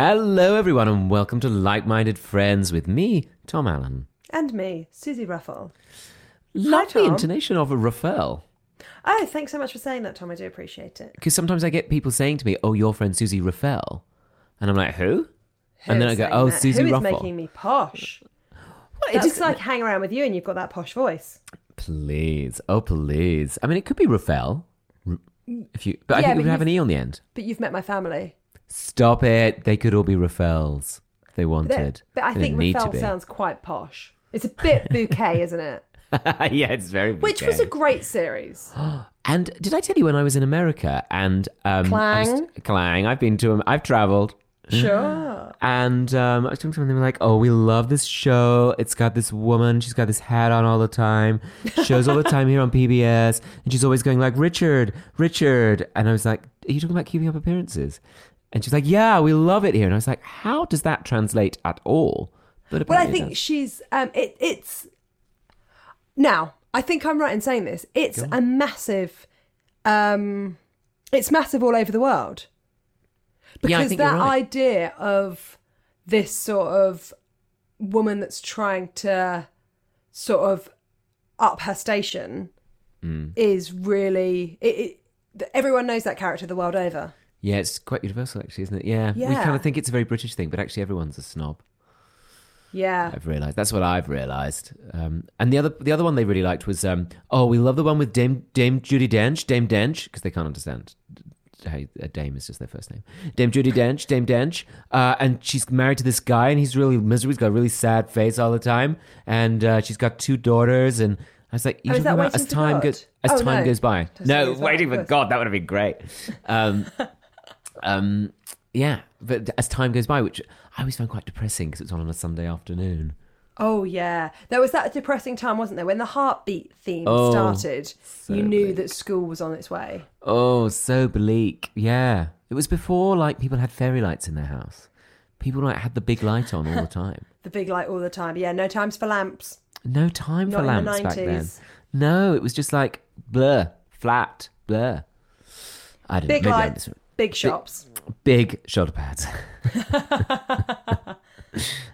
Hello, everyone, and welcome to Like Minded Friends with me, Tom Allen. And me, Suzi Ruffell. Lovely Tom. intonation of a Raphael. Oh, thanks so much for saying that, Tom. I do appreciate it. Because sometimes I get people saying to me, "Oh, your friend Suzi Raphael," and I'm like, "Who?" and then I Who's go, saying "Oh, that? Suzi Who is Ruffell." making me posh? Well, it That's just- like hang around with you and you've got that posh voice. please, oh please. I mean, it could be Raphael. R- If you, but I Yeah, think it but would have an e on the end. But you've met my family. Stop it! They could all be Raphaels if they wanted. but I They think didn't need to Rafael sounds quite posh. It's a bit bouquet, isn't it? yeah, it's very. Which was a great series. And did I tell you when I was in America and um, I was- Clang. clang? I've been to. I've travelled. Sure. And um, I was talking to them, and they were like, "Oh, we love this show. It's got this woman. She's got this hat on all the time. Shows all the time here on PBS, and she's always going like, Richard, Richard." And I was like, "Are you talking about keeping up appearances?" And she's like, "Yeah, we love it here." And I was like, "How does that translate at all?" But Well, I think she's um it it's now, I think I'm right in saying this. It's a massive um it's massive all over the world. Because Yeah, I think you're that right. idea of this sort of woman that's trying to sort of up her station Mm. is really it, it everyone knows that character the world over. Yeah, it's quite universal, actually, isn't it? Yeah, we kind of think it's a very British thing, but actually, everyone's a snob. Yeah. I've realised that's what I've realised. Um, and the other, the other one they really liked was, um, oh, we love the one with Dame Dame Judi Dench, Dame Dench, because they can't understand how a Dame is just their first name. Dame Judi Dench, Dame Dench, uh, and she's married to this guy, and he's really miserable. He's got a really sad face all the time, and uh, she's got two daughters, and I was like, Oh, is that about as time God? goes as Oh, time no. goes by. Just No, waiting for. God, that would have been great. Um, um, yeah, but as time goes by, which I always found quite depressing because it's on on a Sunday afternoon. Oh yeah, there was that depressing time, wasn't there, when the heartbeat theme Oh, started? so you knew bleak. that school was on its way. Oh, so bleak. Yeah. It was before like people had fairy lights in their house. People like had the big light on all the time. The big light all the time. Yeah, no times for lamps. No time for Not the lamps back then. 90s. No, it was just like blur, flat, blur. I don't Big know. Maybe mis- big shops. big shoulder pads.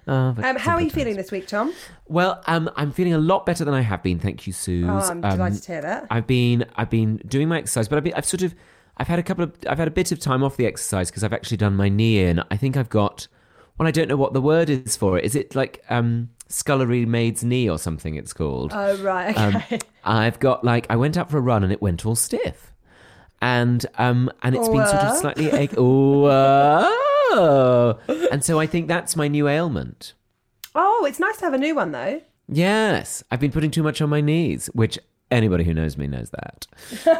Oh, Um, how are you feeling this week, Tom? Well, um, I'm feeling a lot better than I have been. Thank you, Suze. Oh, I'm Um, delighted to hear that. I've been I've been doing my exercise, but I've been, I've sort of I've had a couple of I've had a bit of time off the exercise because I've actually done my knee in. I think I've got well, I don't know what the word is for it. Is it like um scullery maid's knee or something? It's called. Oh right, Um, okay. I've got like I went out for a run and it went all stiff, and um and it's been sort of slightly ache. Oh, and so I think that's my new ailment. oh, it's nice to have a new one though. Yes, I've been putting too much on my knees, which anybody who knows me knows that.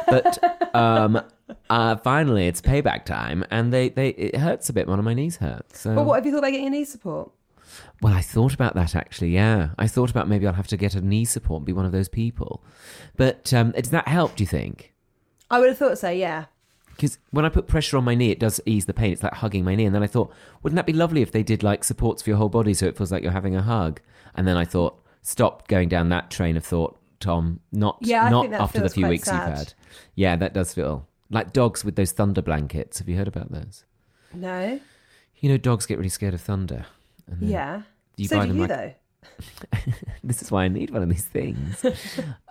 But um, uh, finally, it's payback time, and they, they it hurts a bit. One of my knees hurts. So, But what have you thought about getting a knee support? well, I thought about that actually. Yeah, I thought about maybe I'll have to get a knee support and be one of those people. But um, does that help? Do you think? I would have thought so. Yeah. Because when I put pressure on my knee, it does ease the pain. It's like hugging my knee. And then I thought, wouldn't that be lovely if they did like supports for your whole body so it feels like you're having a hug? And then I thought, stop going down that train of thought, Tom. Not Yeah, not after the few weeks sad. you've had. Yeah, that does feel like dogs with those thunder blankets. Have you heard about those? No. You know, dogs get really scared of thunder. And Yeah. You so buy do them you like though. this is why I need one of these things.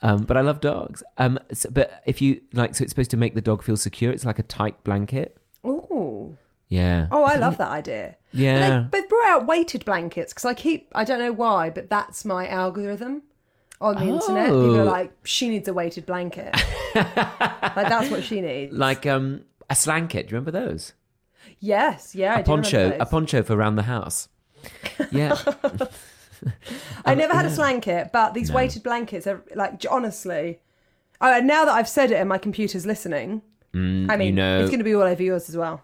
um, but I love dogs. Um, so, but if you like, so it's supposed to make the dog feel secure. It's like a tight blanket. Oh. Yeah. Oh, I love that idea. Yeah. But they, they brought out weighted blankets because I keep, I don't know why, but that's my algorithm on the internet. People Oh. are like, she needs a weighted blanket. like, that's what she needs. like um a slanket. Do you remember those? Yes, yeah, I A do poncho, a poncho for around the house. Yeah, I never had a slanket, but these weighted blankets are like, honestly. Oh, and now that I've said it and my computer's listening, I mean, Mm, you know- it's going to be all over yours as well.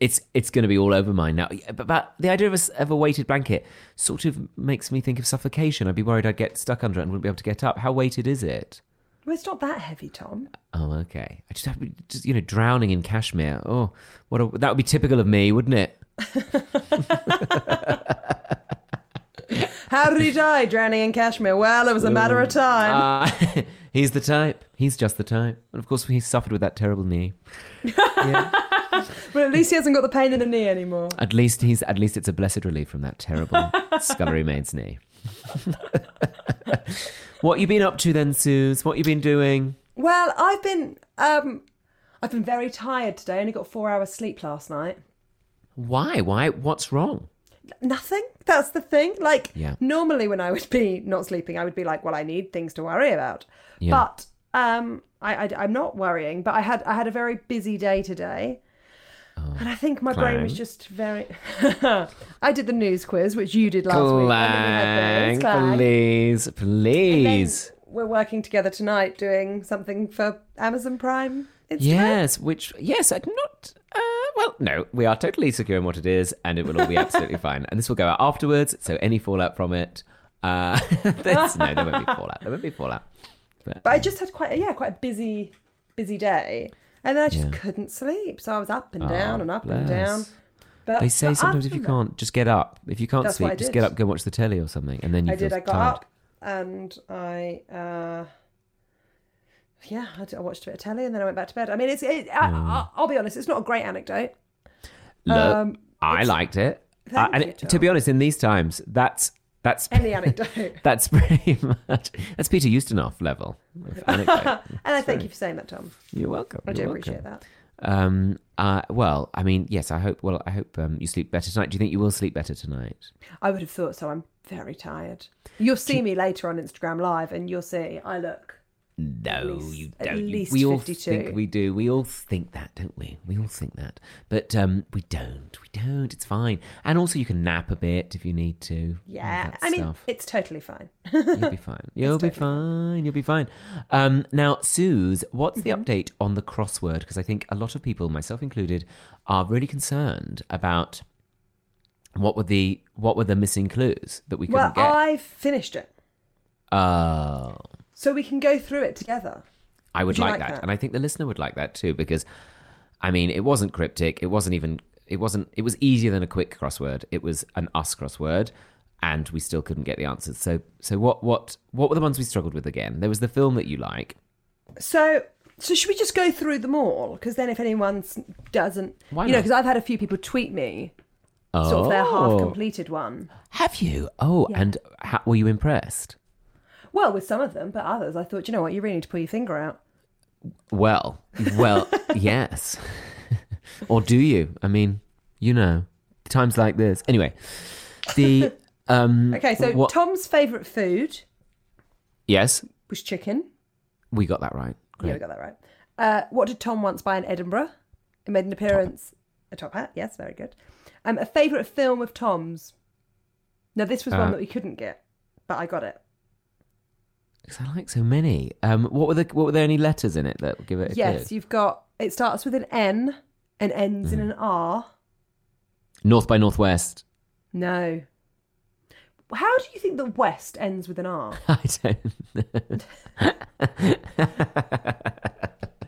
it's it's going to be all over mine now. But, but the idea of a, of a weighted blanket sort of makes me think of suffocation. I'd be worried I'd get stuck under it and wouldn't be able to get up. How weighted is it? Well, it's not that heavy, Tom. Oh, okay. I just have to just you know drowning in cashmere. Oh, what a, that would be typical of me, wouldn't it? How did he die? Drowning in cashmere. Well, it was a matter of time. Uh, he's the type. He's just the type. And of course, he suffered with that terrible knee. Yeah. Well, at least he hasn't got the pain in the knee anymore. At least he's at least it's a blessed relief from that terrible scullery maid's knee. what you been up to then, Suze? What you been doing? Well, I've been um, I've been very tired today. I only got four hours sleep last night. Why? Why? What's wrong? Nothing. That's the thing. Like Yeah. normally when I would be not sleeping, I would be like, well, I need things to worry about. Yeah. But um, I, I am not worrying. But I had I had a very busy day today. and I think my brain was just very. I did the news quiz, which you did last week. and then we had this, Clang, clang. please, please. we're working together tonight doing something for Amazon Prime. Instagram. Yes, which yes, I'm not. Well, no, we are totally secure in what it is, and it will all be absolutely fine. And this will go out afterwards, so any fallout from it. Uh, there's- no, there won't be fallout. There won't be fallout. But, But I just had quite a, yeah, quite a busy, busy day, and then I just Yeah. couldn't sleep. So I was up and Oh, down and up and down. But they say sometimes if you can't, just get up. If you can't That's what I sleep, just get up, go watch the telly or something, and then you I did. I got tired. up and I, uh, yeah, I, I watched a bit of telly and then I went back to bed. I mean, it's. It, I, I, I'll be honest, it's not a great anecdote. Look, Um, I liked it. Uh, and you, it- to be honest, in these times, that's that's Any anecdote. that's pretty much that's Peter Ustinov level of anecdote. and I thank you for saying that, Tom. You're welcome. I do you're appreciate welcome. that. Um. Uh. Well, I mean, yes. I hope. Well, I hope um, you sleep better tonight. Do you think you will sleep better tonight? I would have thought so. I'm very tired. You'll see me later on Instagram Live, and you'll see I look. No, least- you don't. We all 52. think we do. We all think that, don't we? We all think that, but um, we don't. We don't. It's fine. And also, you can nap a bit if you need to. Yeah, I mean, stuff. it's totally fine. You'll be fine. You'll be totally fine. You'll be fine. Um, now, Suze, what's Mm-hmm. the update on the crossword? Because I think a lot of people, myself included, are really concerned about what were the what were the missing clues that we couldn't get. Well, I've finished it, Oh, so we can go through it together. I would you like, like that. that? and I think the listener would like that too. Because, I mean, it wasn't cryptic. It wasn't even. It wasn't. It was easier than a quick crossword. It was an us crossword. And we still couldn't get the answers. So, so what, what, what were the ones we struggled with again? There was the film that you like. So, so should we just go through them all? Because then, if anyone doesn't, Why you know, because I've had a few people tweet me Oh, sort of their half oh. completed one. Have you? Oh, and how, were you impressed? Well, with some of them, but others, I thought, you know what, you really need to pull your finger out. Well, well, yes. or do you? I mean, you know, times like this. Anyway, the um. Okay, so what- Tom's favourite food yes, was chicken. we got that right. Yeah, we got that right. Uh, what did Tom once buy in Edinburgh? It made an appearance. A top hat, yes, very good. Um, a favourite film of Tom's. Now, this was Uh, one that we couldn't get, but I got it. Because I like so many. Um, what were the what were there any letters in it that would give it a Yes, clue? you've got. It starts with an N and ends in an R. North by Northwest. No. How do you think the West ends with an R? I don't.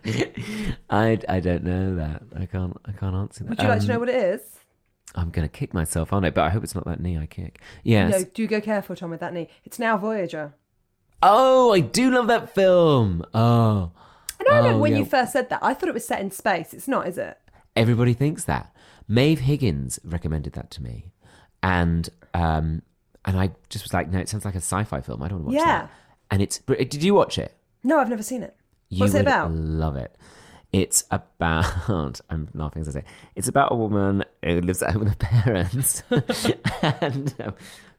I, I don't know that. I can't I can't answer that. Would you like to Um, know what it is? I'm gonna kick myself on it, but I hope it's not that knee I kick. Yes. No, do go careful, Tom, with that knee. It's now Voyager. Oh, I do love that film. Oh, And I remember Oh, when yeah. you first said that, I thought it was set in space. It's not, is it? everybody thinks that. Maeve Higgins recommended that to me, and um, and I just was like, no, it sounds like a sci-fi film. I don't want to watch Yeah. that. And it's. Did you watch it? No, I've never seen it. You What's it about? Love it. It's about. I'm laughing as I say. It's about a woman who lives at home with her parents, and um,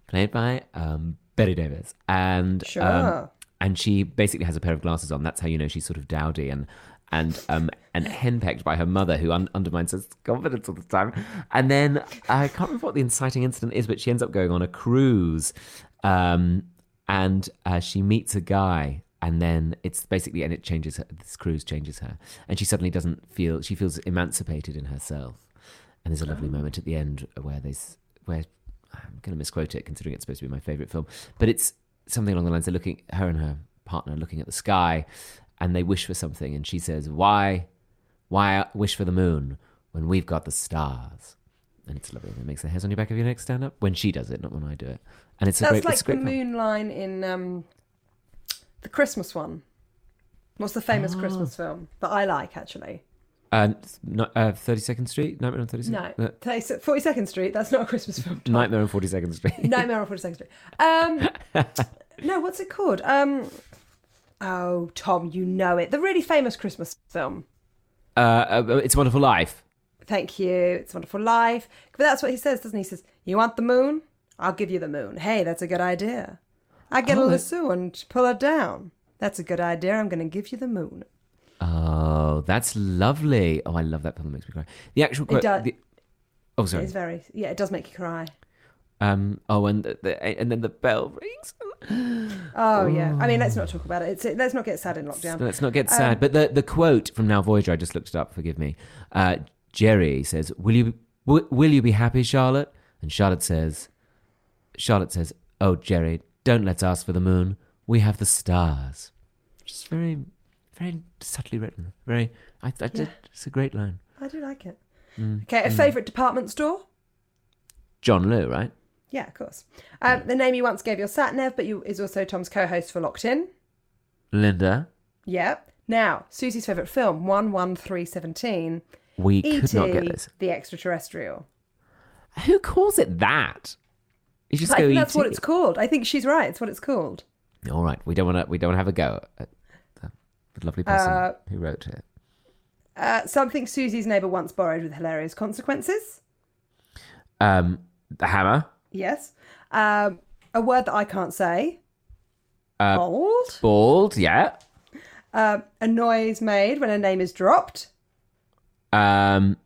played by um, Bette Davis, and Sure. um, and she basically has a pair of glasses on. That's how you know she's sort of dowdy and and um and henpecked by her mother, who un- undermines her confidence all the time. And then I can't remember what the inciting incident is, but she ends up going on a cruise, um, and uh, she meets a guy. And then it's basically, and it changes her. This cruise changes her, and she suddenly doesn't feel. She feels emancipated in herself. And there's a lovely moment at the end where there's where I'm going to misquote it, considering it's supposed to be my favorite film, but it's something along the lines of looking her and her partner looking at the sky, and they wish for something, and she says, "Why, why wish for the moon when we've got the stars?" And it's lovely. It makes the hairs on your back of your neck stand up when she does it, not when I do it. And it's a That's great, like it's the moon line in um, the Christmas one. What's the famous Ah. Christmas film that I like, actually? Uh, not, uh, 32nd Street? Nightmare on 32nd No, uh, 42nd Street. That's not a Christmas film. Tom. Nightmare on 42nd Street. Nightmare on 42nd Street. Um, no, what's it called? Um, oh, Tom, you know it. The really famous Christmas film. uh, uh, it's a Wonderful Life. Thank you. It's a Wonderful Life. But that's what he says, doesn't he? He says, You want the moon? I'll give you the moon. Hey, that's a good idea. I get a Oh, that- lasso and pull it down. That's a good idea. I'm going to give you the moon. Oh, that's lovely. Oh, I love that film. It makes me cry. The actual quote. does. the- oh, sorry. It's very, yeah, it does make you cry. Um. Oh, and the, the and then the bell rings. Oh, yeah. I mean, let's not talk about it. It's, let's not get sad in lockdown. Let's not get sad. but the the quote from Now Voyager, I just looked it up. Forgive me. Uh, Jerry says, "Will you w- will you be happy, Charlotte?" And Charlotte says, "Charlotte says, oh Jerry, don't let's ask for the moon. We have the stars." Just very, very subtly written. Very. I, I did. It's a great line. I do like it. Mm. Okay, a favourite department store? John Lou, right? Yeah, of course. Um, the name you once gave your sat nav, but you is also Tom's co-host for Locked In. Linda, Yeah. Now, Suzi's favourite film, one one three seventeen. we E.T. could not get this. the extraterrestrial. Who calls it that? You just I go think that's what it's called. I think she's right. It's what it's called. All right, we don't want to. We don't want to have a go at the, lovely person Uh, who wrote it. Uh, something Suzi's neighbour once borrowed with hilarious consequences. Um, the hammer, Yes. Um, a word that I can't say. Uh, Old. bald, yeah. Um, a noise made when a name is dropped. Um,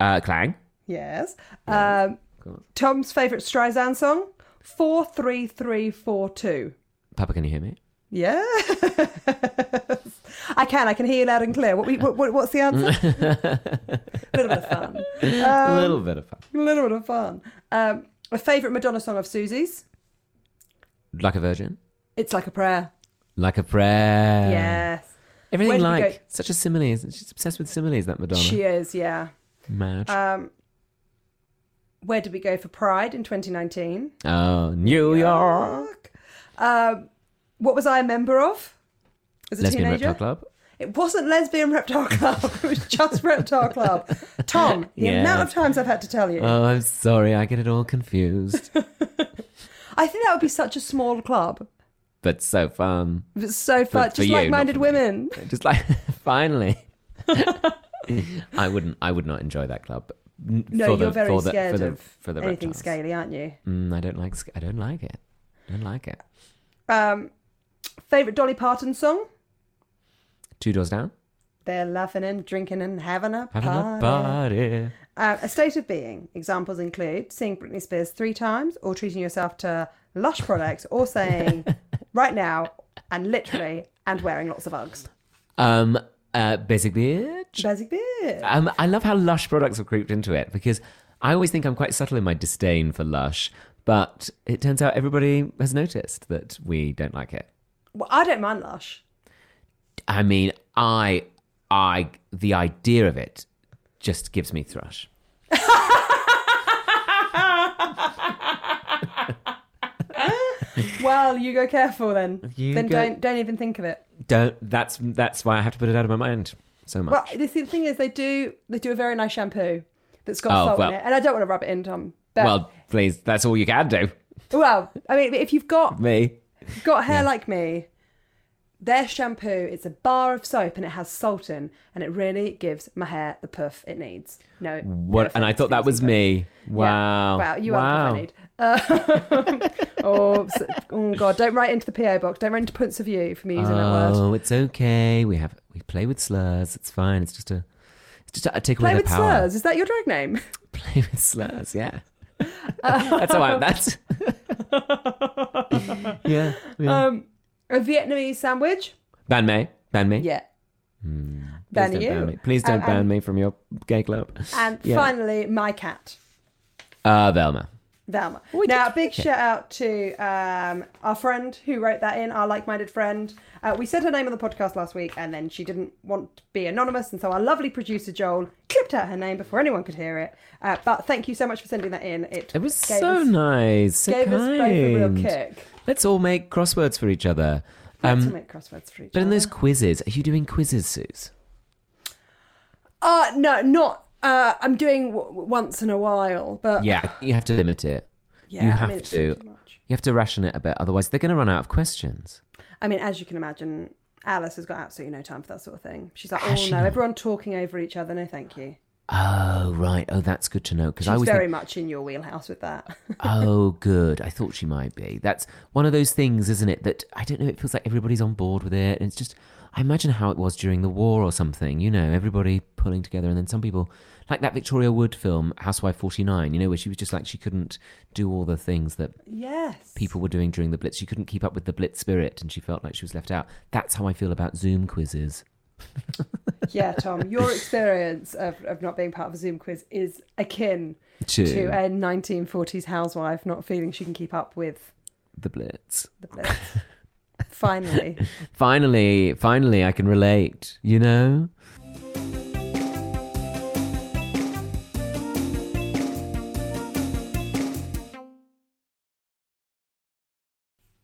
uh, clang. Yes. Um, Cool. Tom's favourite Streisand song. Four three three four two. Papa, can you hear me? Yes. I can. I can hear you loud and clear. What, we, what, what- what's the answer? a little bit of fun. a little bit of fun. A little bit of fun. Um, a favourite Madonna song of Suzi's. Like a virgin, It's like a prayer. like a prayer. yes. Everything Where like such a simile. She's obsessed with similes. That Madonna. She is, yeah. Mad. Um, where did we go for Pride in 2019? oh, New York. Um, what was I a member of as a Lesbian teenager? Reptile Club. It wasn't Lesbian Reptile Club. it was just Reptile Club. Tom, the Yeah. amount of times I've had to tell you. Oh, I'm sorry. I get it all confused. I think that would be such a small club. but so fun. It's so fun. for Just you, like-minded for me. women. Just like finally. I wouldn't. I would not enjoy that club. No, for you're the, very for the, scared for the, of for the anything reptiles. scaly, aren't you? Mm, I don't like. I don't like it. I don't like it. Um, favorite Dolly Parton song? Two doors down. They're laughing and drinking and having a Having party. a party. Uh, a state of being. Examples include seeing Britney Spears three times, or treating yourself to Lush products, or saying right now and literally and wearing lots of Uggs. Um. Uh. Basic bitch. Basic bit. Um. I love how Lush products have creeped into it because I always think I'm quite subtle in my disdain for Lush, but it turns out everybody has noticed that we don't like it. Well, I don't mind Lush. I mean, I, I, the idea of it just gives me thrush. Well, you go careful then. You then go- don't don't even think of it. Don't. That's that's why I have to put it out of my mind so much. Well, the th- thing is, they do they do a very nice shampoo that's got Oh, salt well. in it, and I don't want to rub it in, Tom. But, well, please, that's all you can do. well, I mean, if you've got Me. got hair like me, their shampoo it's a bar of soap and it has salt in, and it really gives my hair the puff it needs. No, no And I thought that was me. Wow. Wow, you wow. are the puff I need. Uh, oh, oh God! Don't write into the PO box. Don't write into points of view for me using that word. Oh, it's okay. We have we play with slurs. It's fine. It's just a it's just a, take away Play with power. slurs. Is that your drag name? Play with slurs. Yeah. that's how I. That's. yeah. yeah. Um, a Vietnamese sandwich. banh mi. Ban me. Yeah. Please Ban don't you. ban me. Please don't Um, ban me from your gay club. And Yeah. finally, my cat. Uh, Velma. Velma. now, a big shout out to um, our friend who wrote that in, our like minded friend. Uh, we said her name on the podcast last week, and then she didn't want to be anonymous, and so our lovely producer Joel clipped out her name before anyone could hear it. Uh, but thank you so much for sending that in. It, It was gave so us, nice. So Gave us both a real kind. kick. Let's all make crosswords for each other. Let's Um, make crosswords for each but in those quizzes, are you doing quizzes, Suze? Uh no, not. Uh, I'm doing w- once in a while, but Yeah, you have to limit it. yeah, you I have mean, to. too much. You have to ration it a bit, otherwise they're going to run out of questions. I mean, as you can imagine, Alice has got absolutely no time for that sort of thing. She's like, oh no, everyone talking over each other. No, thank you. Oh right. Oh, that's good to know because She's I was. very much in your wheelhouse with that. oh, good. I thought she might be. That's one of those things, isn't it? That I don't know. It feels like everybody's on board with it, and it's just. I imagine how it was during the war or something. You know, everybody pulling together, and then some people, like that Victoria Wood film, Housewife Forty Nine. You know, where she was just like she couldn't do all the things that yes. people were doing during the Blitz. She couldn't keep up with the Blitz spirit, and she felt like she was left out. That's how I feel about Zoom quizzes. Yeah, Tom, your experience of, of not being part of a Zoom quiz is akin To, to a 1940s housewife not feeling she can keep up with the Blitz. the blitz. Finally. Finally, finally, I can relate. You know.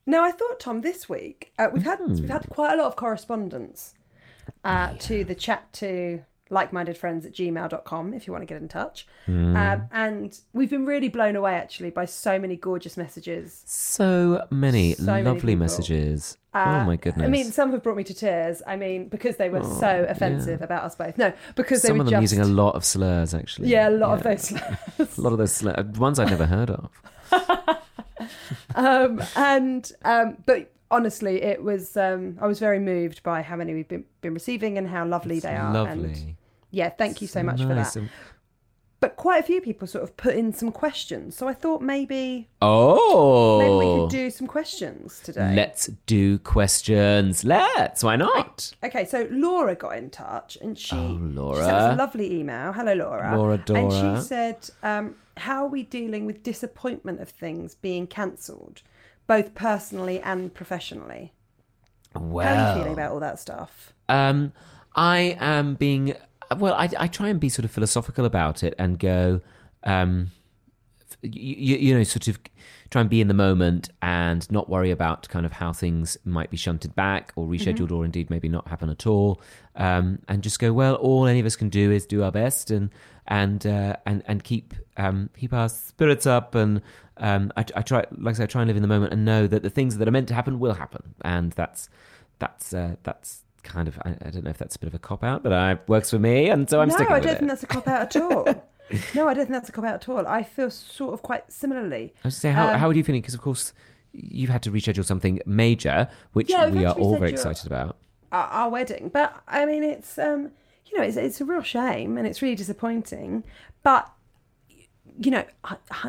Now, I thought, Tom, this week uh, we've had Hmm. we've had quite a lot of correspondence uh, to the chat to like-minded friends at gmail.com if you want to get in touch Hmm. um, and we've been really blown away actually by so many gorgeous messages So many So lovely people. messages. Uh, oh my goodness. I mean, some have brought me to tears. I mean, because they were so offensive about us both. No, because they some were of them just using a lot of slurs, actually. yeah, a lot of those slurs A lot of those slurs, ones I'd never heard of. um, and um, but honestly, it was. Um, I was very moved by how many we've been, been receiving and how lovely they are. Lovely. And yeah, thank you so much for that. But quite a few people sort of put in some questions, so I thought maybe Oh. maybe we could do some questions today. Let's do questions. Let's. Why not? Okay, so Laura got in touch and she, Oh, she sent us a lovely email. Hello, Laura. Laura And she said, um, How are we dealing with disappointment of things being cancelled, both personally and professionally? Well. How are you feeling about all that stuff? Um, I am being well. I, I try and be sort of philosophical about it and go, um, you, you know, sort of try and be in the moment and not worry about kind of how things might be shunted back or rescheduled or indeed maybe not happen at all. Um, and just go, well, all any of us can do is do our best and and uh, and and keep um, keep our spirits up and um, I, I try like I said, I try and live in the moment and know that the things that are meant to happen will happen and that's that's uh, that's kind of I, I don't know if that's a bit of a cop out but it works for me and so I'm no, sticking No, I don't it. think that's a cop out at all. no, I don't think that's a cop out at all. I feel sort of quite similarly. I was say, how, Um, how are you feeling? Because of course, you've had to reschedule something major, which Yeah, we are all very excited about. our, our wedding. But I mean, it's um, you know, it's it's a real shame and it's really disappointing. But you know,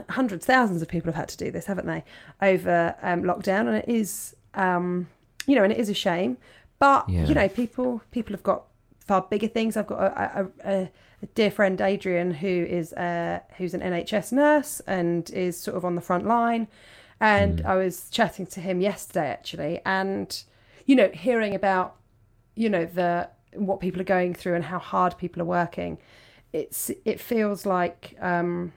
hundreds, thousands of people have had to do this, haven't they, over um, lockdown, and it is um, you know, and it is a shame. But Yeah. you know, people people have got far bigger things. I've got a, a, a, a dear friend Adrian who is uh, who's an NHS nurse and is sort of on the front line. And I was chatting to him yesterday actually, and you know, hearing about you know the what people are going through and how hard people are working. It's it feels like um,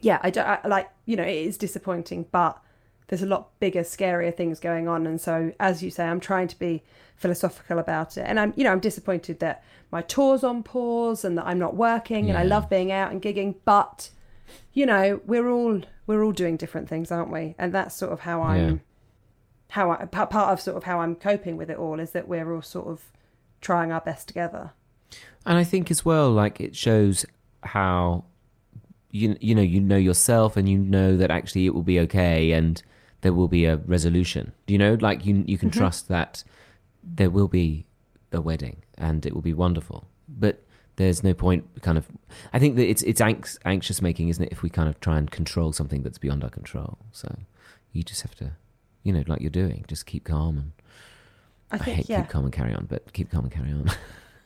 yeah, I don't I, like you know it is disappointing, but there's a lot bigger, scarier things going on, and so as you say, I'm trying to be philosophical about it, and I'm you know I'm disappointed that my tour's on pause and that I'm not working, and I love being out and gigging, but you know we're all we're all doing different things, aren't we? And that's sort of how I'm Yeah. how I part of sort of how I'm coping with it all is that we're all sort of trying our best together. And I think as well, like it shows how you you know you know yourself, and you know that actually it will be okay, and there will be a resolution. You know, like you you can Mm-hmm. trust that there will be a wedding, and it will be wonderful. But there's no point kind of i think that it's it's anx- anxious making isn't it if we kind of try and control something that's beyond our control so you just have to you know like you're doing just keep calm and I i, hate yeah. keep calm and carry on but keep calm and carry on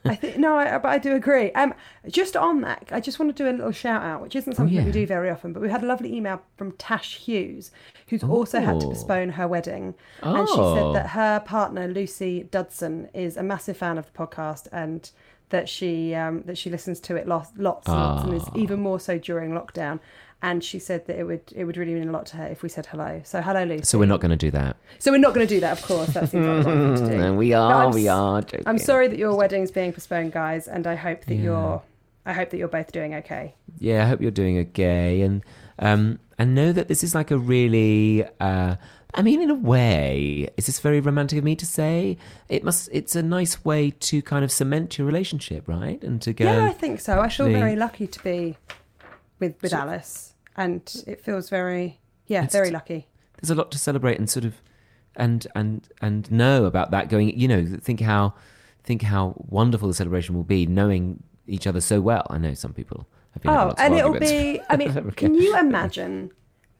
I think no, I, but I do agree. Um, just on that, I just want to do a little shout out, which isn't something that we Oh, do very often. But we had a lovely email from Tash Hughes, who's also had to Oh. postpone her wedding, and she Oh. said that her partner Lucy Dudson is a massive fan of the podcast and that she um, that she listens to it lots, lots and lots, and is Ah. even more so during lockdown. And she said that it would it would really mean a lot to her if we said hello. So hello, Lucy. So we're not going to do that. So we're not going to do that, of course. That seems like to do. No, we are. I'm we are. Joking. I'm sorry that your wedding's being postponed, guys, and I hope that Yeah. you're I hope that you're both doing okay. Yeah, I hope you're doing okay, and um, and know that this is like a really. Uh, I mean, in a way, is this very romantic of me to say? It must. It's a nice way to kind of cement your relationship, right? And to go. Yeah, I think so. I feel very lucky to be with with So- Alice, and it feels very yeah, very lucky. there's a lot to celebrate and sort of and and and know about that going you know think how think how wonderful the celebration will be knowing each other so well i know some people have been Oh, and it'll be. I mean, can you imagine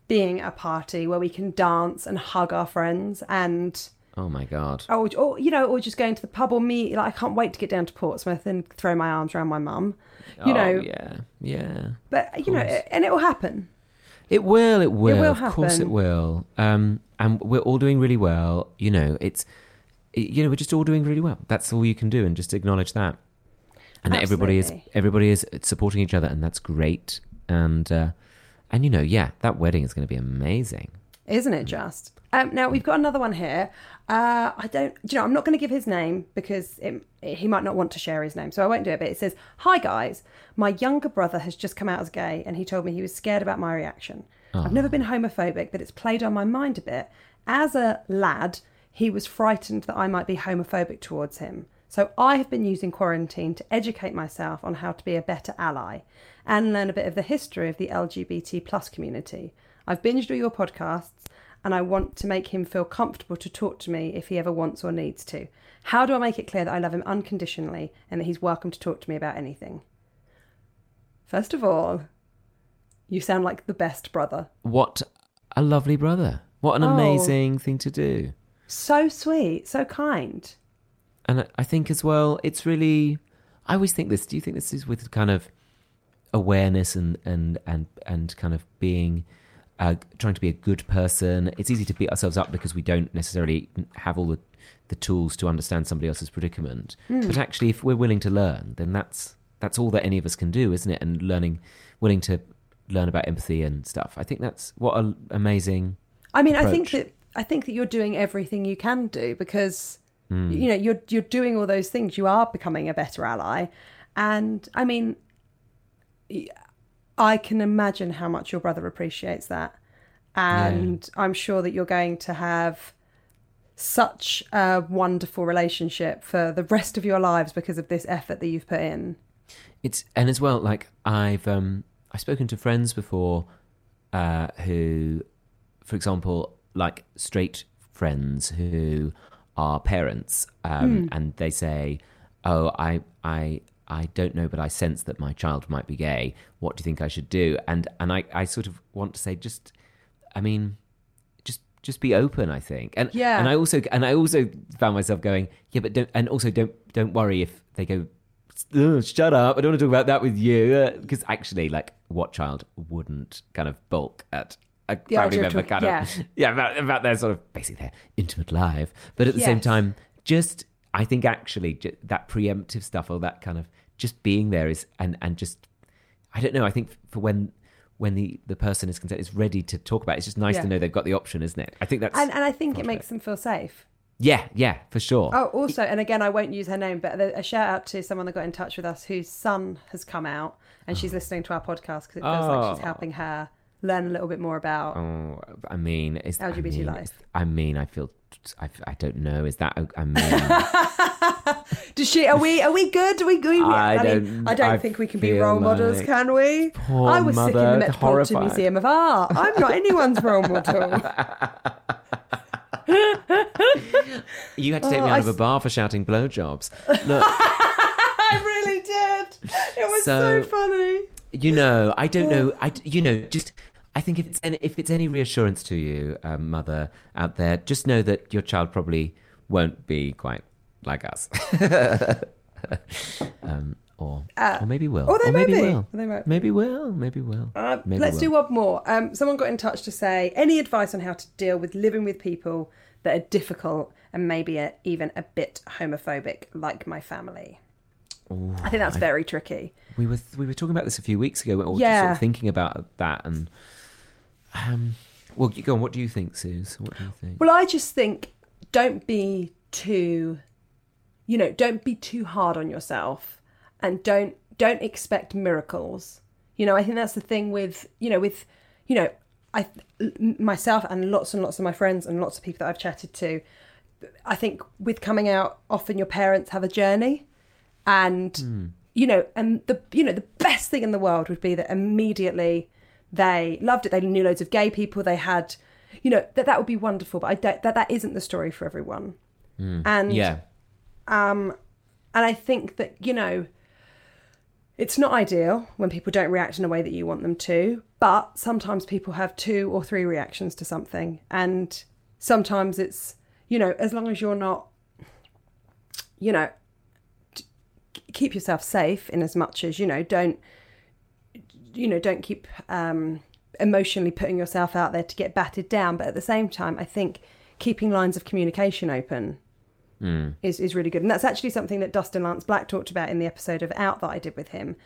being at a party where we can dance and hug our friends and oh my god. Or, or you know, or just going to the pub or meet. Like, I can't wait to get down to Portsmouth and throw my arms around my mum. You Oh, know, yeah. Yeah. But you know, and it will happen. it will it will, It will of course it will. Um and we're all doing really well. You know it's you know we're just all doing really well. That's all you can do and just acknowledge that. And that everybody is everybody is supporting each other and that's great. And uh and you know yeah that wedding is going to be amazing. Isn't it just? Um, now we've got another one here. Uh, I don't, do you know, I'm not going to give his name because it, he might not want to share his name, so I won't do it. But it says, "Hi guys, my younger brother has just come out as gay, and he told me he was scared about my reaction. I've never been homophobic, but it's played on my mind a bit. As a lad, he was frightened that I might be homophobic towards him." So I have been using quarantine to educate myself on how to be a better ally and learn a bit of the history of the LGBT plus community. I've binged all your podcasts and I want to make him feel comfortable to talk to me if he ever wants or needs to. How do I make it clear that I love him unconditionally and that he's welcome to talk to me about anything? First of all, you sound like the best brother. What a lovely brother. What an Oh. amazing thing to do. So sweet, so kind. And I- I think as well, it's really. I always think this. Do you think this is with kind of awareness and and and and kind of being uh, trying to be a good person? It's easy to beat ourselves up because we don't necessarily have all the the tools to understand somebody else's predicament. But actually, if we're willing to learn, then that's that's all that any of us can do, isn't it? And learning, willing to learn about empathy and stuff. I think that's what an amazing. I mean, I think that I think that you're doing everything you can do because Hmm. you know you're you're doing all those things. You are becoming a better ally, and I mean, I can imagine how much your brother appreciates that, and I'm sure that you're going to have such a wonderful relationship for the rest of your lives because of this effort that you've put in. It's and as well, like I've um I've spoken to friends before, uh, who, for example, like straight friends who are parents, um, and they say, "Oh, I I I don't know, but I sense that my child might be gay. What do you think I should do?" And and I I sort of want to say, just, I mean, just just be open. I think, and Yeah. and I also and I also found myself going, yeah, but don't and also don't don't worry if they go "Ugh, shut up. I don't want to talk about that with you. Uh, because actually, like, what child wouldn't kind of bulk at a The family member talk- kind of, yeah, about, about their sort of basically their intimate life. But at the same time, just, I think actually ju- that preemptive stuff or that kind of just being there is, and, and just, I don't know, I think for when, when the, the person is consent is ready to talk about it, it's just nice Yeah. to know they've got the option, isn't it? I think that's, And, and I think it makes them feel safe. yeah, yeah, for sure. Oh, also, and again, I won't use her name, but a shout out to someone that got in touch with us whose son has come out and she's oh. listening to our podcast because it feels like she's Oh. helping her learn a little bit more about. Oh, I mean, is I LGBT mean, life. I mean, I feel, I, I don't know. Is that? I mean, Does she? Are we? Are we good? Are we good? I mean, don't- I don't I think we can be role models, can we? Poor I was sick in the Metropolitan. Museum of Art. I'm not anyone's role model. you had to take Oh, me out I of a bar for shouting blowjobs. Look, I really did. It was so, So- funny. You know, I don't know. I, you know, just. I think if it's any, if it's any reassurance to you, um, mother out there, just know that your child probably won't be quite like us, um, or or maybe will, Uh, or they maybe might be. will, Or they might maybe will, maybe will. Uh, Maybe let's will. do one more. Um, someone got in touch to say any advice on how to deal with living with people that are difficult and maybe a, even a bit homophobic, like my family. I think that's very tricky. We were we were talking about this a few weeks ago. We were just Yeah. sort of thinking about that, and um, well, go on. What do you think, Suze? What do you think? Well, I just think don't be too, you know, don't be too hard on yourself, and don't don't expect miracles. You know, I think that's the thing with you know with you know I myself and lots and lots of my friends and lots of people that I've chatted to. I think with coming out, often your parents have a journey, and you know, and the you know the best thing in the world would be that immediately they loved it. They knew loads of gay people. They had, you know, that that would be wonderful. But I don't, that that isn't the story for everyone. And yeah, um, and I think that you know, it's not ideal when people don't react in a way that you want them to. But sometimes people have two or three reactions to something, and sometimes it's you know, as long as you're not, you know, keep yourself safe in as much as you know, don't you know, don't keep um, emotionally putting yourself out there to get battered down. But at the same time, I think keeping lines of communication open is, is really good. And that's actually something that Dustin Lance Black talked about in the episode of Out that I did with him.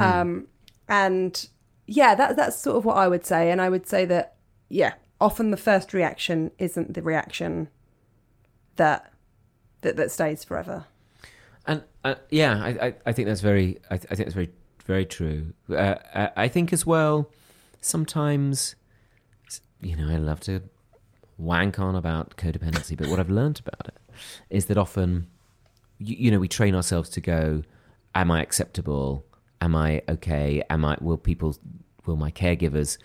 Um, and yeah, that, that's sort of what I would say. And I would say that, yeah, often the first reaction isn't the reaction that that, that stays forever. And uh, yeah, I, I I think that's very I, th- I think that's very very true. Uh, I, I think as well. Sometimes, you know, I love to wank on about codependency, but what I've learned about it is that often, you, you know, we train ourselves to go, "Am I acceptable? Am I okay? Am I? Will people? Will my caregivers?"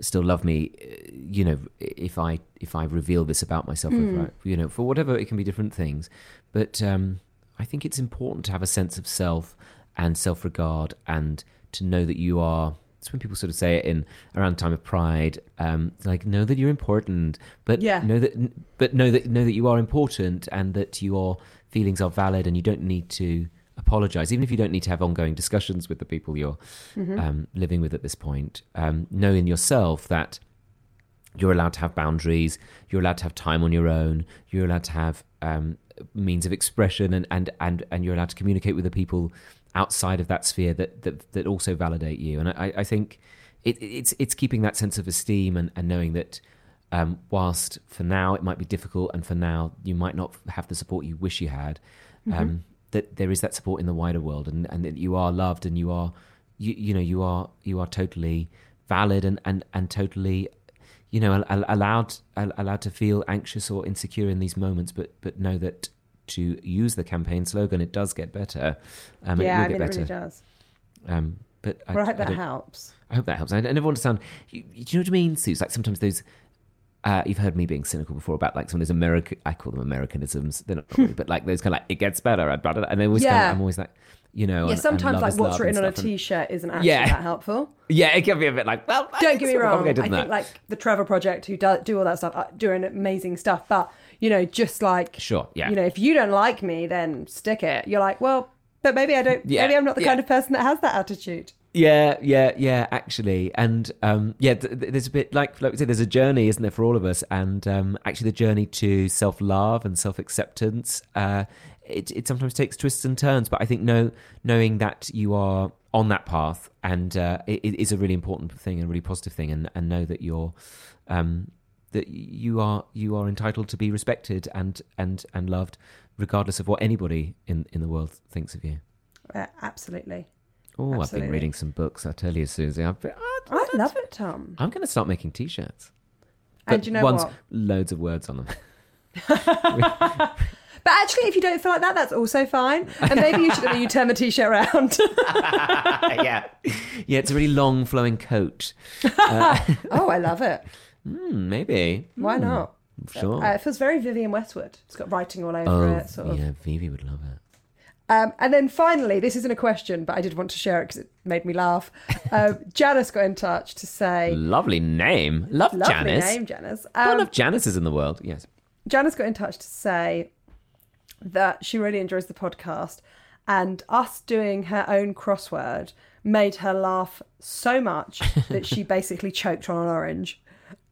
still love me uh, you know if i if i reveal this about myself if I, you know for whatever it can be different things but um i think it's important to have a sense of self and self-regard and to know that you are it's when people sort of say it in around time of pride um like know that you're important but Yeah. know that but know that know that you are important and that your feelings are valid and you don't need to apologize even if you don't need to have ongoing discussions with the people you're um, living with at this point um, know in yourself that you're allowed to have boundaries you're allowed to have time on your own you're allowed to have um, means of expression and, and, and, and you're allowed to communicate with the people outside of that sphere that, that, that also validate you. And I, I think it, it's, it's keeping that sense of esteem and, and knowing that um, whilst for now it might be difficult and for now you might not have the support you wish you had um, that there is that support in the wider world and, and that you are loved and you are you, you know you are you are totally valid and, and, and totally you know al- allowed al- allowed to feel anxious or insecure in these moments but but know that to use the campaign slogan it does get better um, yeah, it will mean, get it better really does. um, but I hope that helps. I hope that helps. I, I never want to sound. You, do you know what I mean, Sue? It's like sometimes those. Uh, you've heard me being cynical before about like some of those American. I call them Americanisms. They're not really, but like those kind of like it gets better and they always. Kind of, I'm always like, you know. Yeah, and- and sometimes love like what's written on a and- t-shirt isn't actually Yeah. that helpful. Yeah, it can be a bit like. Well, Don't get me wrong. I think that. like the Trevor Project, who do, do all that stuff, are doing amazing stuff. But you know, just like Sure, yeah. you know, if you don't like me, then stick it. You're like, well, but maybe I don't. Yeah, maybe I'm not the yeah. kind of person that has that attitude. Yeah, yeah, yeah. Actually, and um, yeah, th- th- there's a bit like like we said, there's a journey, isn't there, for all of us? And um, actually, the journey to self love and self acceptance, uh, it it sometimes takes twists and turns. But I think know knowing that you are on that path and uh, it, it is a really important thing and a really positive thing, and and know that you're. Um, that you are you are entitled to be respected and and and loved, regardless of what anybody in in the world thinks of you. Uh, absolutely. Oh, I've been reading some books. I tell you, Suzi, I've been, I love it, Tom. I'm going to start making t-shirts. And you know ones what? loads of words on them. But actually, if you don't feel like that, that's also fine. And maybe you should you turn the t-shirt around. yeah, yeah. It's a really long, flowing coat. oh, I love it. Hmm, maybe. Why not? Sure. Uh, it feels very Vivienne Westwood. It's got writing all over oh, it, sort of. yeah. Vivi would love it. Um, and then finally, this isn't a question, but I did want to share it because it made me laugh. Um, Janice got in touch to say, Lovely name. Love Janice. lovely Janice. name, Janice. Um, enough Janices in the world. Yes. Janice got in touch to say that she really enjoys the podcast and us doing her own crossword made her laugh so much that she basically choked on an orange.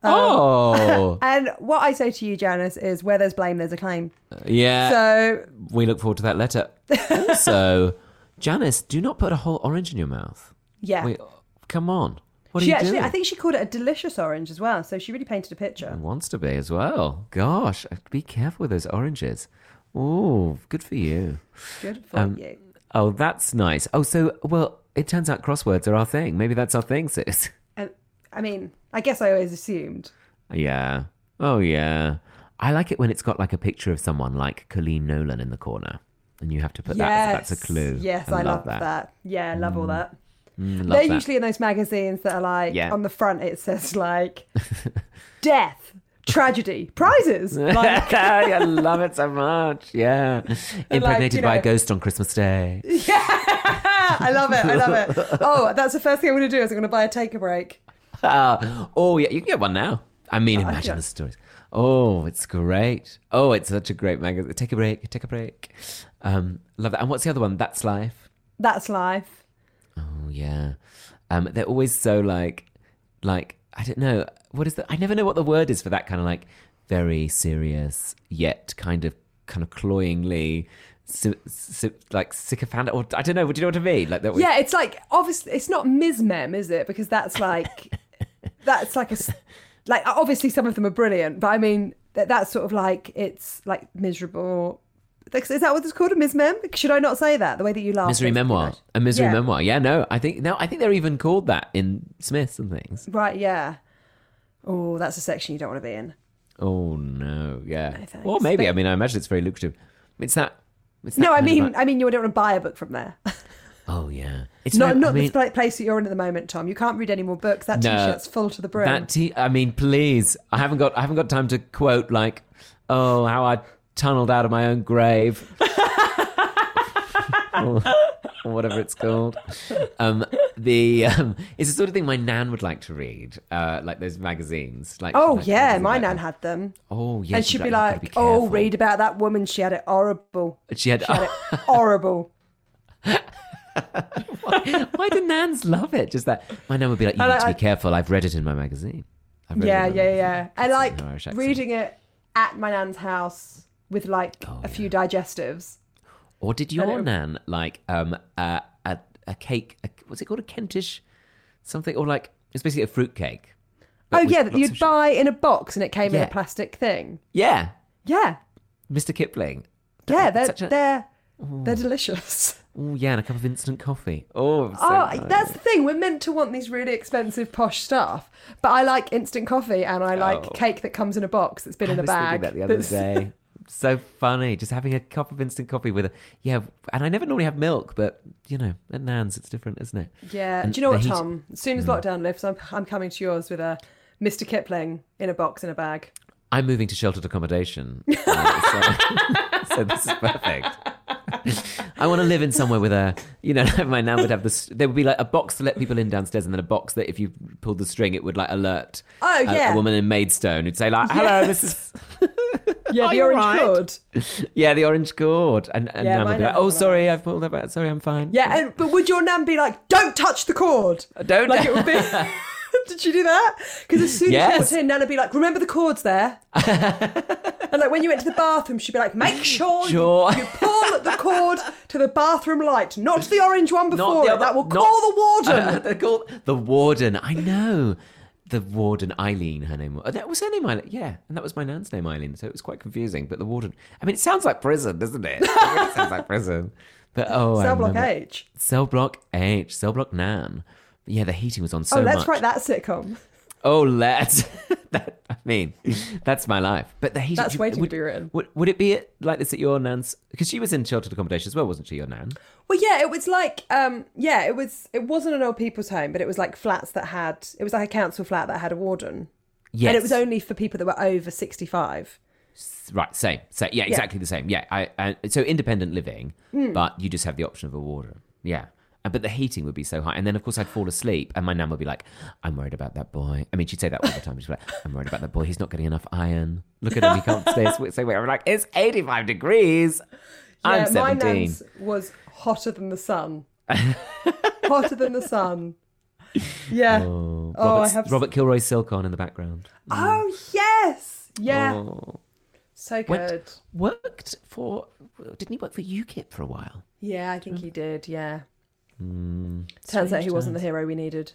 Um, oh, And what I say to you, Janice, is where there's blame, there's a claim. Uh, yeah. So we look forward to that letter. also, Janice, do not put a whole orange in your mouth. Yeah. Wait, come on. What are she you actually, doing? I think she called it a delicious orange as well. So she really painted a picture. It wants to be as well. Gosh, uh, be careful with those oranges. Oh, good for you. Good for Um, you. Oh, that's nice. Oh, so well, it turns out crosswords are our thing. Maybe that's our thing, sis. And I mean, I guess I always assumed. Yeah. Oh, yeah. I like it when it's got like a picture of someone like Coleen Nolan in the corner, and you have to put that. That's a clue. Yes, I, love, that. Yeah, I love all that. Mm, They're that. usually in those magazines that are like Yeah. on the front. It says like death, tragedy, prizes. Like, I love it so much. Yeah. Impregnated you by know- a ghost on Christmas Day. Yeah. I love it. I love it. Oh, that's the first thing I'm going to do is I'm going to buy a take a break. Ah, oh, yeah. You can get one now. I mean, imagine yeah. the stories. Oh, it's great. Oh, it's such a great magazine. Take a break. Take a break. Um, love that. And what's the other one? That's Life. That's life. Oh yeah. Um, they're always so like, like I don't know what is the. I never know what the word is for that kind of like very serious yet kind of kind of cloyingly. Si- si- like sycophant, or I don't know. Do you know what I mean? Like that. Was... Yeah, it's like obviously it's not Ms. Mem, is it? Because that's like that's like a like obviously some of them are brilliant, but I mean that that's sort of like it's like miserable. Is that what it's called? A Ms. Mem? Should I not say that? The way that you laugh. Misery memoir, a misery Yeah. memoir. Yeah, no, I think no, I think they're even called that in Smiths and things. Right? Yeah. Oh, that's a section you don't want to be in. Oh no, yeah. thanks. or maybe I mean I imagine it's very lucrative. It's that. It's that No, I mean, like- I mean, you don't want to buy a book from there. oh yeah. It's not not I mean, the place that you're in at the moment, Tom. You can't read any more books. That No. t-shirt's full to the brim. That t- I mean, please. I haven't got. I haven't got time to quote like, "Oh, how I tunneled out of my own grave," or, or whatever it's called. Um, the um, it's the sort of thing my nan would like to read, uh, like those magazines. Like, oh like yeah, my like nan had them. Oh yeah, and she'd be "You've gotta like, "Oh, read about that woman. She had it horrible. She had. She had it horrible." why do nans love it? Just that my nan would be like, "You I need like- to be I- careful. I've read it in my magazine." I've read it Yeah, yeah, magazine." yeah. And like an Irish accent. reading it at my nan's house with like Oh, a few digestives. Or did your nan like um uh, a a cake? A, what's it called? A Kentish something? Or like it's basically a fruit cake. Oh yeah, that you'd buy in a box and it came in Yeah. a plastic thing. Yeah, Yeah, Mr. Kipling. yeah, they're such a- they're they're delicious. Oh yeah, and a cup of instant coffee. Oh, so oh, that's the thing. We're meant to want these really expensive posh stuff, but I like instant coffee and I like Oh. cake that comes in a box that's been I in a was thinking bag. that the other that's- day. So funny, just having a cup of instant coffee with a yeah. And I never normally have milk, but you know, at Nan's it's different, isn't it? Yeah. And Do you know what, heat-. Tom? As soon as lockdown lifts, I'm I'm coming to yours with a Mr. Kipling in a box in a bag. I'm moving to sheltered accommodation, uh, so, so this is perfect. I want to live in somewhere with a, you know, like my nan would have this. There would be like a box to let people in downstairs, and then a box that if you pulled the string, it would like alert. Oh, yeah. a woman in Maidstone who'd say like, "Hello, this is Yeah, the orange right? cord. yeah, the orange cord," and, and Yeah, nan would be like, "Oh, was sorry, I've pulled that out. Sorry, I'm fine." Yeah, and, but would your nan be like, "Don't touch the cord"? Uh, don't. Like it would be. Did she do that? Because as soon as Yes. you walked in, Nan would be like, "Remember the cords there." and like when you went to the bathroom, she'd be like, "Make sure, Sure. You, you pull the cord to the bathroom light, not the orange one before the other- that will not- call the warden." They're called the warden. I know. The warden, Eileen, her name was. Oh, that was her name, Eileen. Yeah, and that was my nan's name, Eileen. So it was quite confusing. But the warden, I mean, it sounds like prison, doesn't it? It really sounds like prison. But oh, Cell block H. Cell block H, cell block Nan. Yeah, the heating was on oh, so oh, let's much. write that sitcom. Oh, let's. that, I mean, that's my life. But the heating. That's waiting to would, be written. Would, would it be like this at your nan's? Because she was in sheltered accommodation as well, wasn't she? Your nan. Well, yeah, it was like, um, yeah, it was. It wasn't an old people's home, but it was like flats that had. It was like a council flat that had a warden, Yes. and it was only for people that were over sixty-five. Right, same. So yeah, exactly the same. Yeah, I, I so independent living, Hmm. but you just have the option of a warden. Yeah. And- But the heating would be so high, and then of course I'd fall asleep, and my nan would be like, "I'm worried about that boy." I mean, she'd say that all the time. She'd be like, "I'm worried about that boy. He's not getting enough iron. Look at him. He can't stay asleep." So I'm like, "It's 85 degrees. I'm yeah, my 17." nan's was hotter than the sun. hotter than the sun. Yeah. Oh, Oh, I Robert, have- Robert Kilroy-Silk on in the background. Oh yes. Yeah. Oh. So Went- good. worked for didn't he work for UKIP for a while? Yeah, I think he did. Yeah. Mm, Turns out he strange wasn't the hero we needed.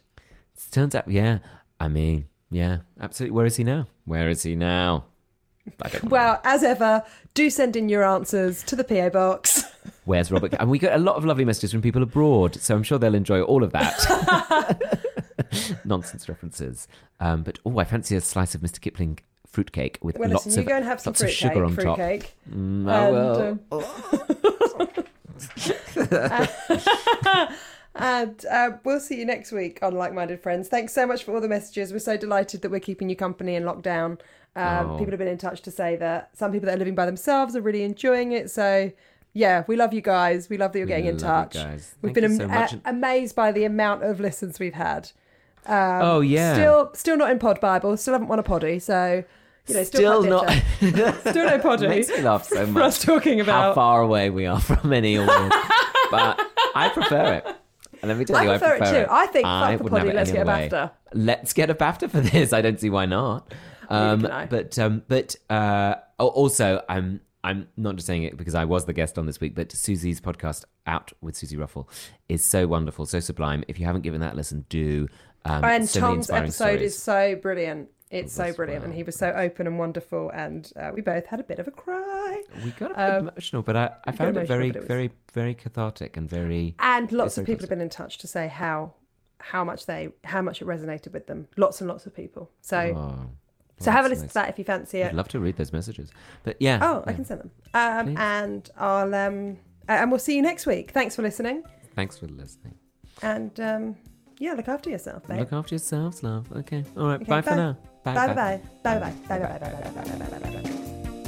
Turns out, yeah. I mean, yeah, absolutely. Where is he now? Where is he now? Don't know. Well, as ever, do send in your answers to the PO box. Where's Robert? and we get a lot of lovely messages from people abroad, so I'm sure they'll enjoy all of that. Nonsense references. Um, but oh, I fancy a slice of Mr. Kipling fruitcake with Well, lots listen, you of go and have some lots of fruitcake. sugar on top. fruitcake. Mm, I And, will. um, And uh, we'll see you next week on Like Minded Friends. Thanks so much for all the messages. We're so delighted that we're keeping you company in lockdown. Um, Oh. People have been in touch to say that some people that are living by themselves are really enjoying it. So, yeah, we love you guys. We love that you're We getting in touch. We've Thank been you so a- amazed by the amount of listens we've had. Um, Oh, yeah. Still, still not in Pod Bible. Still haven't won a poddy. So, you know, still, Still not. still no poddy. makes me laugh so for us much. talking How about. far away we are from any award, but I prefer it. And let me tell I you, prefer, I prefer it too. I think I fuck the poddy. Let's get a. BAFTA. Let's get a BAFTA for this. I don't see why not. Um, but um, but uh, also, I'm I'm not just saying it because I was the guest on this week, but Suzi's podcast out with Suzi Ruffell is so wonderful, so sublime. If you haven't given that a listen, do. Um, And so Tom's episode stories. is so brilliant. It's so brilliant, well. and he was so open and wonderful, and uh, we both had a bit of a cry. We got a bit Um, emotional, but I, I found it very, it was- very, very cathartic and very. And lots of people have been in touch to say how how much they how much it resonated with them. Lots and lots of people. So Oh, so have a listen nice. to that if you fancy it. I'd love to read those messages, but yeah. Oh, I can send them. Um, and I'll um and we'll see you next week. Thanks for listening, Thanks for listening. and um yeah, look after yourself, babe. Look after yourselves, love. Okay. All right. Okay, bye, for now. Bye bye bye bye bye bye bye bye bye bye bye bye bye bye bye.